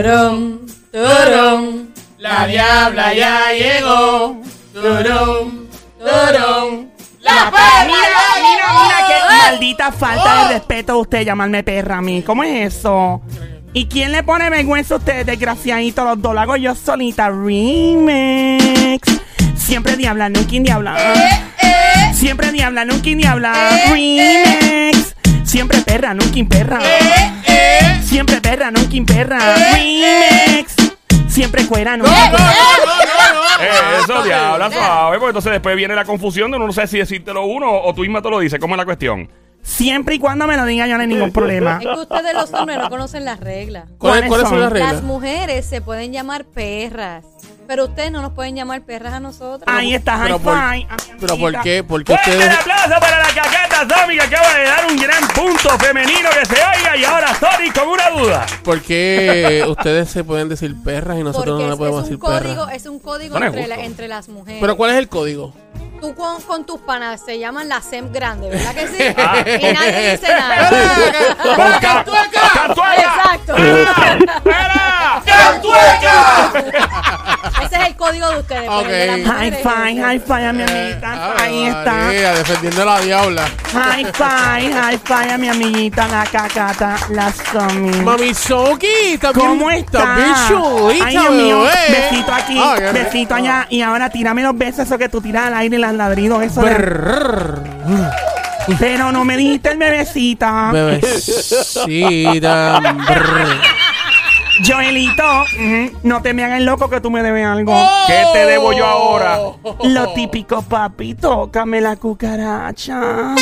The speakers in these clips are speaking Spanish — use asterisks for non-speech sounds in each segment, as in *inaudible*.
Turón, turón. La diabla ya llegó. Turón, turón. La perra ya llegó. Mira qué maldita falta de respeto de usted llamarme perra a mí. ¿Cómo es eso? ¿Y quién le pone vergüenza a ustedes, desgraciaditos? Los dos lo hago yo solita. Remix. Siempre diabla, nunca diabla. Siempre diabla, nunca diabla. Remix. Siempre perra, nunca perra. Siempre perra, nunca perra. Remix. Siempre cuera, nunca No, no, cuera. no, no, no. Eh, eso, diabla, suave, porque entonces después viene la confusión de uno no sé si decírtelo uno o tú misma te lo dices. ¿Cómo es la cuestión? Siempre y cuando me lo diga yo no hay ningún *laughs* problema. Es que ustedes los hombres no conocen las reglas. ¿Cuáles, ¿Cuáles son las Las reglas? mujeres se pueden llamar perras, pero ustedes no nos pueden llamar perras a nosotros. Ahí está, high Pero por- Pero ¿por qué? ¿Por qué Fuerte el ustedes.? aplauso para la cacata Tommy que acaba de dar un gran punto femenino que se oiga y ahora Sonic con una duda. ¿Por qué *laughs* ustedes se pueden decir perras y nosotros Porque no le podemos es un decir código, perras? es un código No es entre, la- justo. entre las mujeres. Pero ¿cuál es el código? Tú con, con tus panas se llaman la SEM grande, ¿verdad que sí? *laughs* Ah. Y nadie dice nada. *laughs* Con ca- ¡Cantueca! Exacto. Ese es el código de ustedes. Ok. High five, high five a mi amiguita. Ah, Ahí está. María, defendiendo a la diabla. High five, high five a mi amiguita, la cacata, la Somi. Mami Soki, también. ¿Cómo está? También chulita, Ay, Dios mío. Besito aquí, Ah, besito allá. Y ahora tírame los besos, eso que tú tiras al aire y las ladridos. Eso. Pero no me dijiste el bebecita. Bebecita. Joelito, no te me hagas loco que tú me debes algo. ¿Qué te debo yo ahora? Lo típico, papi, tócame la cucaracha.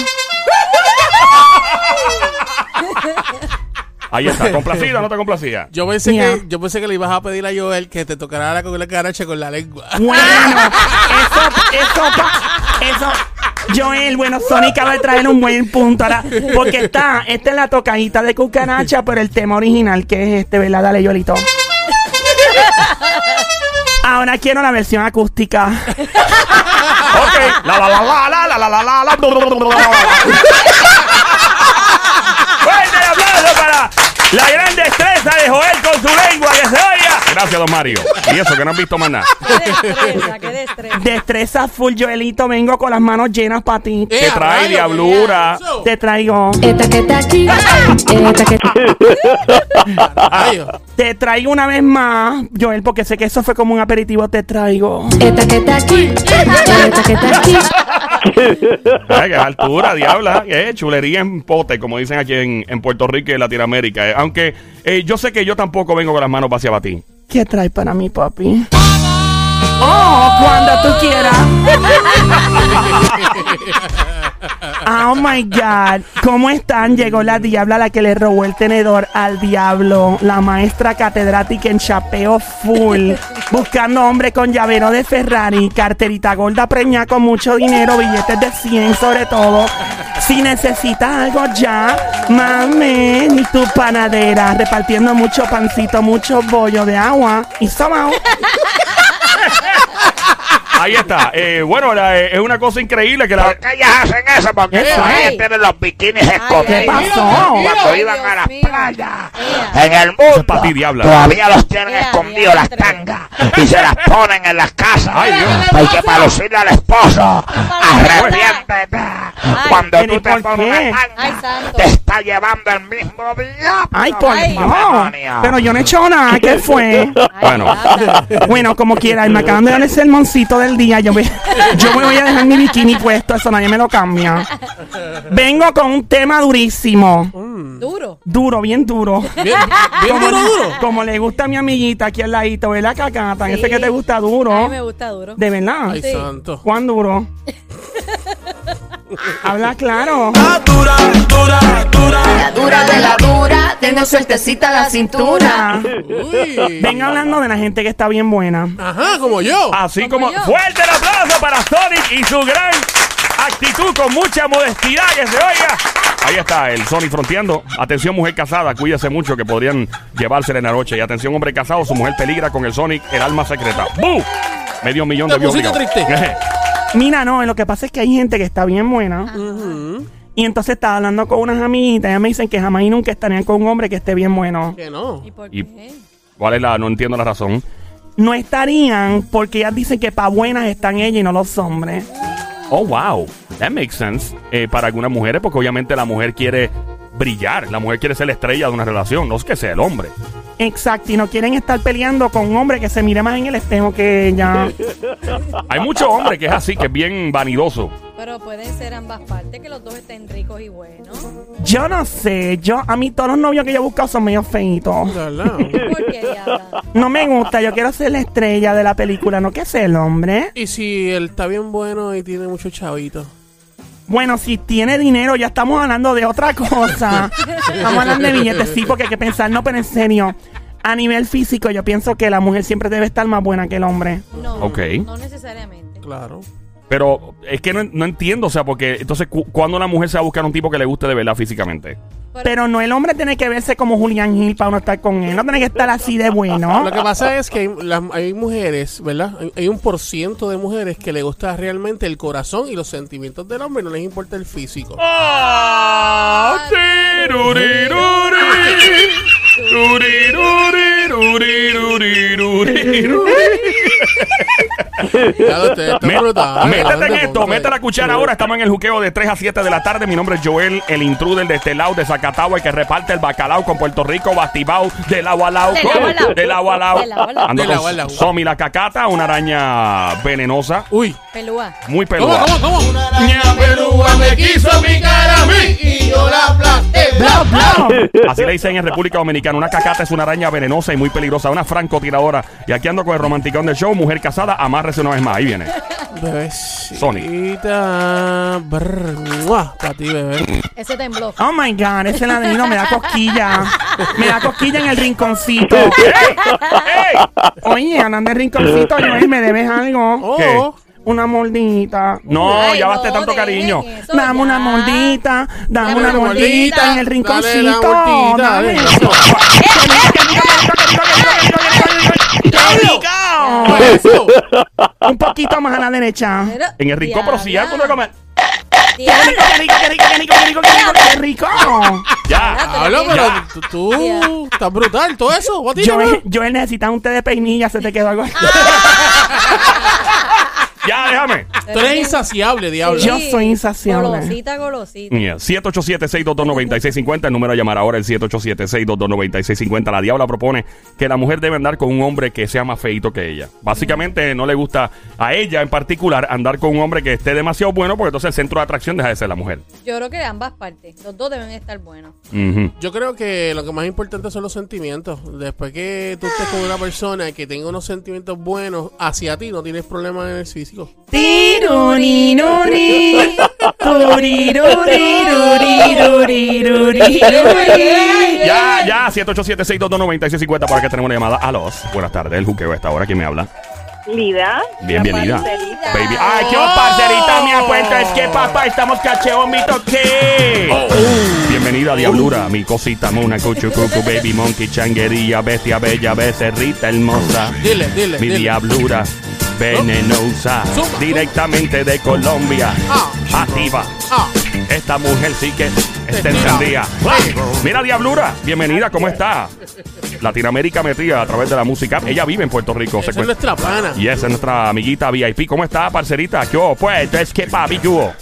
Ahí está, ¿complacida o no te complacía? Yo pensé, que, yo pensé que le ibas a pedir a Joel que te tocara la con la caracha con la lengua. Bueno, *laughs* eso, eso, pa- eso. Joel, bueno, Sony acaba de traer un buen punto ahora, porque está, esta es la tocadita de cucaracha, pero el tema original que es este, ¿verdad? Dale, Joelito. Ahora quiero la versión acústica. Ok. La la la la la la la la la. Fuerte el aplauso para la gran destreza de Joel con su lengua que se oiga. Gracias, don Mario. Y eso que no han visto más nada. Qué destreza, qué destreza. Destreza full, Joelito, vengo con las manos llenas para ti. Eh, Te trae rayo, diablura. Te traigo, Esta que está aquí, *laughs* esta que Rayo. te traigo una vez más, Joel, porque sé que eso fue como un aperitivo, te traigo. esta que está aquí, esta que está aquí. *laughs* Ay, qué altura, diabla. Eh, chulería en pote, como dicen aquí en, en Puerto Rico y en Latinoamérica. Eh, aunque eh, yo sé que yo tampoco vengo con las manos vacías para ti. ¿Qué traes para mí, papi? Oh, cuando tú quieras. Oh my God. ¿Cómo están? Llegó la diabla, la que le robó el tenedor al diablo. La maestra catedrática en chapeo full. Buscando hombre con llavero de Ferrari, carterita gorda preñada con mucho dinero, billetes de 100 sobre todo. Si necesitas algo ya, mame, ni tu panadera, repartiendo mucho pancito, mucho bollo de agua y sobao. *laughs* Ahí está. Eh, bueno, la- eh, es una cosa increíble que la. ¿Por qué ellas hacen eso? Porque ¿Qué ellos fue? tienen los bikinis escondidos. ¿Qué pasó? Cuando Ay, iban Dios a la mío. playa. Ea. En el mundo. pa' ti, diabla. Todavía los tienen Ea, escondidos las diantre. tangas. Y se las ponen en las casas. Ay, Dios. Hay que para lucirle al esposo. Arrepiéntete. Cuando ¿pero tú y te por pones qué? una Ay, tanga, santo. te está llevando el mismo diablo. Ay, por Ay. Dios. Demonio. Pero yo no he hecho nada. ¿Qué fue? Ay, Bueno. diabla. Bueno, como quiera, y me acaban de dar el sermoncito del día. Yo me, *laughs* yo me voy a dejar mi bikini puesto, eso nadie me lo cambia. Vengo con un tema durísimo. Duro. Duro, bien duro. Bien, bien Como, duro, duro. como le gusta a mi amiguita aquí al ladito, ¿verdad, cacata? Sí. Ese que te gusta A duro. mí me gusta duro. De verdad. Ay, Sí. santo. ¿Cuán duro? Habla claro. La dura de la dura, tengo suertecita la cintura. Uy. Venga hablando de la gente que está bien buena. Ajá, como yo. Así Como como. yo. Fuerte el aplauso para Sonic y su gran actitud con mucha modestidad que se oiga. Ahí está el Sonic fronteando. Atención, mujer casada, cuídese mucho que podrían llevársela en la noche. Y atención, hombre casado, su mujer peligra con el Sonic, el alma secreta. ¡Bú! Medio millón de obligados. triste. *laughs* Mira, no, lo que pasa es que hay gente que está bien buena. Y entonces estaba hablando con unas amiguitas. Ellas me dicen que jamás y nunca estarían con un hombre que esté bien bueno. Que no. ¿Y por Y- qué? ¿Cuál es la? No entiendo la razón. No estarían porque ellas dicen que para buenas están ellas y no los hombres. Oh, wow. That makes sense. Eh, para algunas mujeres, porque obviamente la mujer quiere brillar. La mujer quiere ser la estrella de una relación, no es que sea el hombre. Exacto, y no quieren estar peleando con un hombre que se mire más en el espejo que ella. *laughs* Hay muchos hombres que es así, que es bien vanidoso. Pero pueden ser ambas partes, que los dos estén ricos y buenos. Yo no sé, yo a mí todos los novios que yo he buscado son medio feitos. *laughs* ¿Por qué diabla? No me gusta, yo quiero ser la estrella de la película, no que sea el hombre. Y si él está bien bueno y tiene mucho chavito. Bueno, si tiene dinero, ya estamos hablando de otra cosa. Estamos hablando de billetes, sí, porque hay que pensar, no, pero en serio, a nivel físico, yo pienso que la mujer siempre debe estar más buena que el hombre. No, Ok. no necesariamente. Claro. Pero es que no, no entiendo, o sea, porque entonces, cu- ¿cuándo la mujer se va a buscar un tipo que le guste de verdad físicamente? Pero no el hombre tiene que verse como Julián Gil para uno estar con él. No tiene que estar así de bueno. Lo que pasa es que hay, las- hay mujeres, ¿verdad? Hay, hay un por ciento de mujeres que le gusta realmente el corazón y los sentimientos del hombre, no les importa el físico. Ah, Métete en esto, mete la cuchara ahora. Estamos en el juqueo de 3 a 7 de la tarde. Mi nombre es Joel, el intruder de este lado de Zacatau, el que reparte el bacalao con Puerto Rico, Bastibao, de lado a lado. De lado. De a lado. Somi la cacata, una araña venenosa, Uy. Pelúa. muy ¿Cómo, peluda. cómo, cómo? me quiso picar a mí y yo la aplasté. Bla, bla. Así le dicen en República Dominicana. Una cacata es una araña venenosa y muy peligrosa, una francotiradora. Y aquí ando con el romanticón del show, mujer casada, amárrese una vez más. Ahí viene. Bebecita. Para ti, bebé. Ese tembló. Oh my God, ese ladrino me da cosquilla. Me da cosquilla en el rinconcito. *laughs* ¡Ey! Oye, hablando de rinconcito, Joel, ¿me debes algo? Oh. Una mordita. No, Ay, ya no, basta tanto dejen cariño. eso Dame una ya. mordita, dame Dame una una mordita mordita. en el Dale la rinconcito. Dame dale. eso. ¡Qué rico! Un poquito más a la derecha. Pero, En el rincón, pero si ya tú no comes. ¡Qué rico, qué rico, qué rico, qué rico, qué rico, qué rico, qué rico! Ya. Hablo, pero Ya. tú, tú estás brutal, todo eso. What Joel, Joel necesita un té de peinilla, se te quedó algo. Déjame. Tú eres insaciable, diablo. Yo soy insaciable. Golosita, golosita. Yeah, 787-622-9650. El número a llamar ahora es el 787-622-9650. La diabla propone que la mujer debe andar con un hombre que sea más feito que ella. Básicamente no le gusta a ella en particular andar con un hombre que esté demasiado bueno porque entonces el centro de atracción deja de ser la mujer. Yo creo que de ambas partes. Los dos deben estar buenos. Ujú. Yo creo que lo que más importante son los sentimientos. Después que tú estés con una persona que tenga unos sentimientos buenos hacia ti, no tienes problemas en el físico. Ya, ya, 787-622-9650 para que tenemos una llamada. A los. Buenas tardes, el juqueo a esta hora. ¿Quién me habla? Lida. Bienvenida. La parcerita. Baby. Ay, qué parcerita, mi apuesto. Es que papá, estamos cacheón, mi toque. Bienvenida, Diablura, mi cosita mona, cuchu, cucu, baby, monkey, changuería, bestia, bella, becerrita hermosa. Dile, dile, Mi dile. diablura venenosa, directamente de Colombia. Ah. Activa. Ah, Esta mujer sí que está encendida. Mira, Diablura, bienvenida, ¿cómo está? Latinoamérica metida a través de la música. Ella vive en Puerto Rico. se esa es cuenta- nuestra pana. y esa es nuestra amiguita VIP. ¿Cómo está, parcerita? ¿Qué hubo? Pues, entonces, ¿qué papi, qué hubo?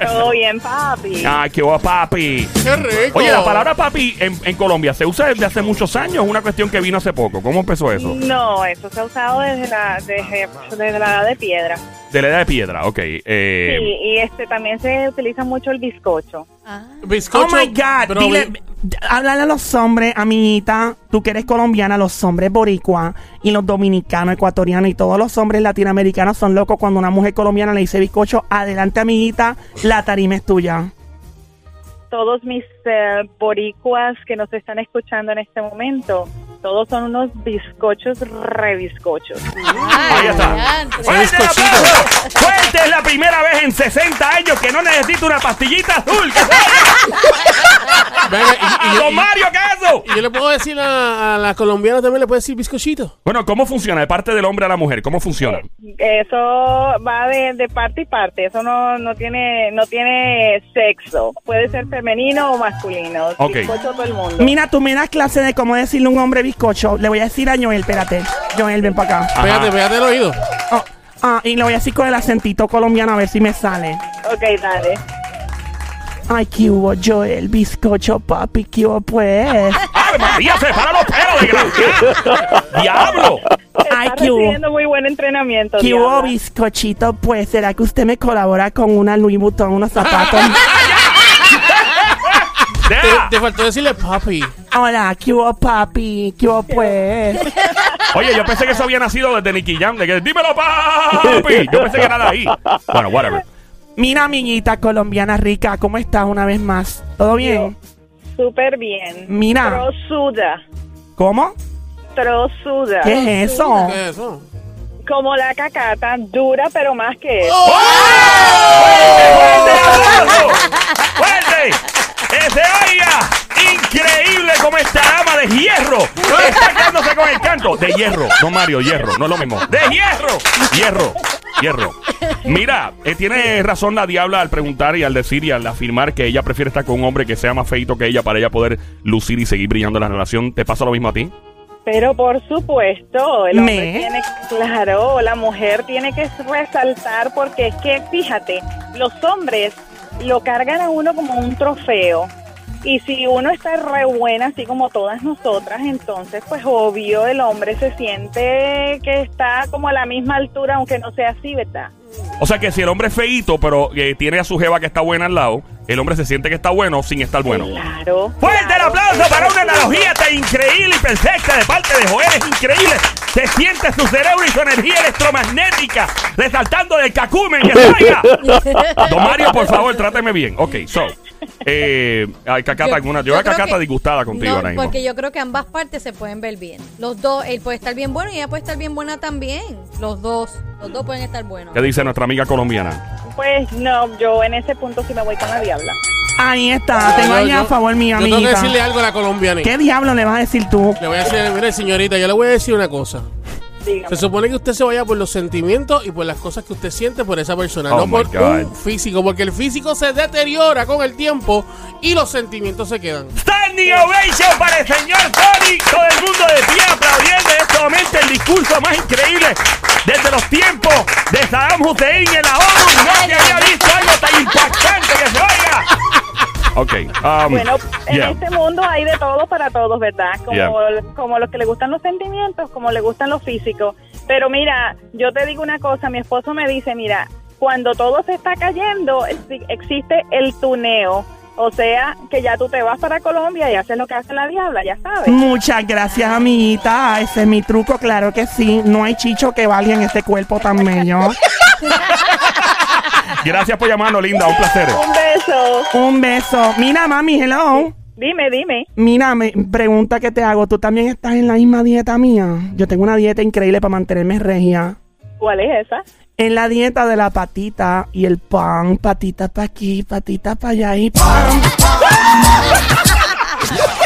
Todo bien, papi. Ah, ¿qué hubo, papi? ¡Qué rico! Oye, la palabra papi en, en Colombia se usa desde hace muchos años. Es una cuestión que vino hace poco. ¿Cómo empezó eso? No, eso se ha usado desde la, desde, desde la edad de piedra. De la edad de piedra, ok. Eh, Sí, y este también se utiliza mucho el bizcocho. Ah. Bizcocho, Oh my God, pero dile, bi- háblale a los hombres, amiguita, tú que eres colombiana, los hombres boricua y los dominicanos, ecuatorianos y todos los hombres latinoamericanos son locos cuando una mujer colombiana le dice bizcocho, adelante amiguita, la tarima es tuya. Todos mis eh, boricuas que nos están escuchando en este momento, todos son unos bizcochos rebizcochos. Ahí está. ¡Fuerte el aplauso! ¡Fuerte! Es la primera vez en 60 años que no necesito una pastillita azul. *laughs* Venga, y, y yo, ¡Don Mario, qué es eso! y yo le puedo decir a, a las colombianas también, le puedo decir bizcochito. Bueno, ¿cómo funciona de parte del hombre a la mujer? ¿Cómo funciona? Eso va de, de parte y parte. Eso no, no tiene no tiene sexo. Puede ser femenino o masculino. Ok. Bizcocho todo el mundo. Mira, tú me das clase de cómo decirle a un hombre bizcocho. Le voy a decir a Joel, espérate. Joel, ven para acá. Pégate, pégate el oído. Oh, ah, y le voy a decir con el acentito colombiano a ver si me sale. Ok, dale. Ay, ¿qué hubo, Joel? Bizcocho, papi, ¿qué hubo, pues? *laughs* ¡Ave María, se para los pelos, desgraciado! ¡Diablo! Ay, Está ¿qué hubo? recibiendo muy buen entrenamiento. ¿Qué hubo, diabla. bizcochito? Pues, ¿será que usted me colabora con una Louis Vuitton, unos zapatos? *laughs* Te, faltó decirle papi. Hola, ¿qué hubo, papi? ¿Qué hubo, *laughs* pues? Oye, yo pensé que eso había nacido desde Nicky Jam, de que dímelo, papi. Yo pensé que era de ahí. Bueno, whatever. Mira, amiguita colombiana rica, ¿cómo estás una vez más? ¿Todo bien? Súper bien. Mira. Trozuda. ¿Cómo? Trozuda. ¿Qué es eso? ¿Qué es eso? Como la cacata, dura pero más que eso. ¡Fuerte aplauso! ¡Fuerte! ¡Que se oiga! ¡Increíble como esta dama de hierro está quedándose con el canto! De hierro, no Mario, hierro, no es lo mismo. ¡De hierro! Hierro, hierro. Mira, eh, tiene razón la diabla al preguntar y al decir y al afirmar que ella prefiere estar con un hombre que sea más feito que ella para ella poder lucir y seguir brillando en la relación. ¿Te pasa lo mismo a ti? Pero por supuesto, el hombre ¿Me? tiene, claro, la mujer tiene que resaltar porque es que, fíjate, los hombres lo cargan a uno como un trofeo. Y si uno está re buena, así como todas nosotras, entonces, pues obvio, el hombre se siente que está como a la misma altura, aunque no sea así, ¿verdad? O sea que si el hombre es feíto, pero eh, tiene a su jeva que está buena al lado, el hombre se siente que está bueno sin estar bueno. Claro. Fuerte el claro. aplauso para una analogía tan increíble y perfecta de parte de Joel. Es increíble. Se siente su cerebro y su energía electromagnética resaltando del cacumen que *laughs* salga. Don Mario, por favor, tráteme bien. Ok, so. Eh, ay, Cacata, alguna. Yo, yo a Cacata que- disgustada contigo No, ahora mismo. porque yo creo que ambas partes se pueden ver bien. Los dos, él puede estar bien bueno y ella puede estar bien buena también. Los dos, los dos pueden estar buenos. ¿Qué dice nuestra amiga colombiana? Pues no, yo en ese punto sí me voy con la diabla. Ahí está, tengo Yo- ahí yo- a favor mío, Yo tengo que decirle algo a la colombiana. ¿Qué diablo le vas a decir tú? Le voy a decir, mire señorita, yo le voy a decir una cosa. Dígame. Se supone que usted se vaya por los sentimientos y por las cosas que usted siente por esa persona, Oh no my por God. un físico, porque el físico se deteriora con el tiempo y los sentimientos se quedan. Standing ovation para el señor Tony. Todo el mundo de pie aplaudiendo en este momento el discurso más increíble desde los tiempos de Saddam Hussein en la ONU. Se había visto algo tan impactante que se oiga. Ok. um, Bueno, en yeah. este mundo hay de todo para todos, ¿verdad? Como, Yeah. como los que le gustan los sentimientos, como le gustan los físicos. Pero mira, yo te digo una cosa, mi esposo me dice, mira, cuando todo se está cayendo, exi- existe el tuneo. O sea, que ya tú te vas para Colombia y haces lo que hace la diabla, ya sabes. Muchas gracias, amiguita. Ese es mi truco, claro que sí. No hay chicho que valga en este cuerpo tan bello. *laughs* Gracias por llamarnos, linda. Un placer. Un beso. Un beso. Mira, mami, hello. Dime, dime. Mira, me, pregunta que te hago. ¿Tú también estás en la misma dieta mía? Yo tengo una dieta increíble para mantenerme regia. ¿Cuál es esa? En la dieta de la patita y el pan. Patita para aquí, patita para allá y pan. *laughs*